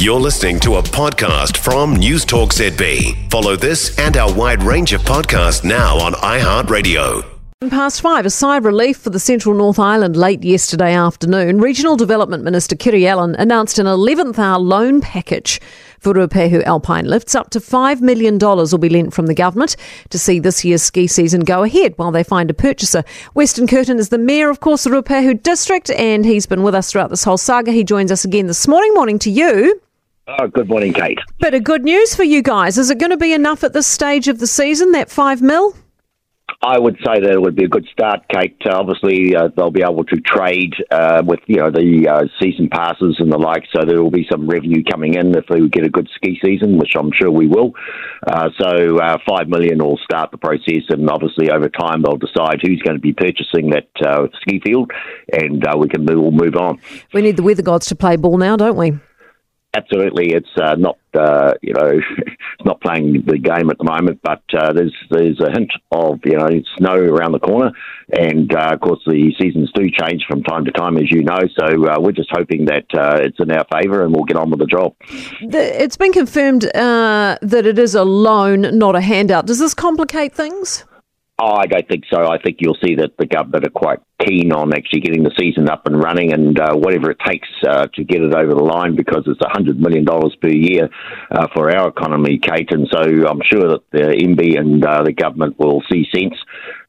You're listening to a podcast from News Talk ZB. Follow this and our wide range of podcasts now on iHeartRadio. Past five, a sigh of relief for the Central North Island late yesterday afternoon. Regional Development Minister Kiri Allen announced an 11th hour loan package for Ruapehu Alpine Lifts. Up to $5 million will be lent from the government to see this year's ski season go ahead while they find a purchaser. Weston Kirton is the mayor, of course, of Ruapehu District, and he's been with us throughout this whole saga. He joins us again this morning. Morning to you. Oh, good morning, Kate. Bit of good news for you guys. Is it going to be enough at this stage of the season, that five mil? I would say that it would be a good start, Kate. Uh, obviously, uh, they'll be able to trade uh, with you know the uh, season passes and the like, so there will be some revenue coming in if we get a good ski season, which I'm sure we will. Uh, so uh, five million will start the process, and obviously over time they'll decide who's going to be purchasing that ski field, and we can move, we'll move on. We need the weather gods to play ball now, don't we? Absolutely, it's uh, not uh, you know not playing the game at the moment, but uh, there's there's a hint of you know snow around the corner, and uh, of course the seasons do change from time to time, as you know. So uh, we're just hoping that uh, it's in our favour and we'll get on with the job. It's been confirmed that it is a loan, not a handout. Does this complicate things? I don't think so. I think you'll see that the government are quite keen on actually getting the season up and running and uh, whatever it takes uh, to get it over the line because it's $100 million per year uh, for our economy, Kate. And so I'm sure that the MB and uh, the government will see sense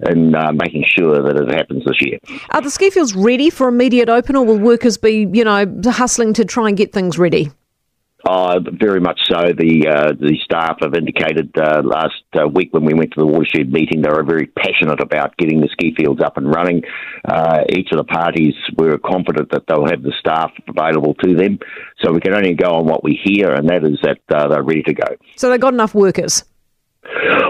in uh, making sure that it happens this year. Are the ski fields ready for immediate open or will workers be, you know, hustling to try and get things ready? Uh, very much so. The uh, the staff have indicated uh, last uh, week when we went to the watershed meeting they were very passionate about getting the ski fields up and running. Uh, each of the parties were confident that they'll have the staff available to them. So we can only go on what we hear, and that is that uh, they're ready to go. So they've got enough workers.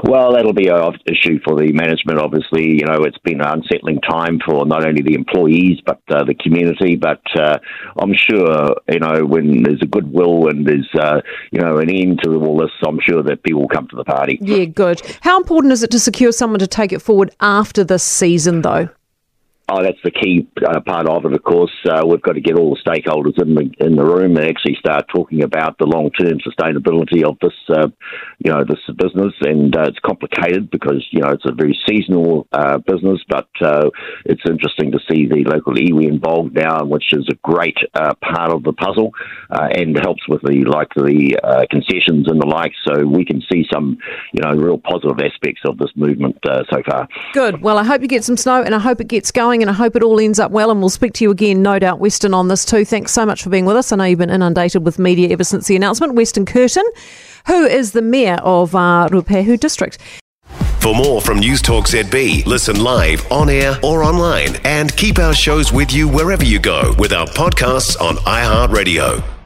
Well, that'll be an issue for the management. Obviously, you know, it's been an unsettling time for not only the employees but uh, the community. But uh, I'm sure, you know, when there's a goodwill and there's, uh, you know, an end to all this, I'm sure that people will come to the party. Yeah, good. How important is it to secure someone to take it forward after this season, though? Oh, that's the key uh, part of it. Of course, uh, we've got to get all the stakeholders in the in the room and actually start talking about the long term sustainability of this, uh, you know, this business. And uh, it's complicated because you know it's a very seasonal uh, business, but uh, it's interesting to see the local iwi involved now, which is a great part of the puzzle and helps with the like the concessions and the like. So we can see some, you know, real positive aspects of this movement so far. Good. Well, I hope you get some snow, and I hope it gets going and I hope it all ends up well. And we'll speak to you again, no doubt, Weston, on this too. Thanks so much for being with us. I know you've been inundated with media ever since the announcement. Weston Kirton, who is the Mayor of uh, Ruapehu District. For more from News Talk ZB, listen live, on air, or online, and keep our shows with you wherever you go with our podcasts on iHeartRadio.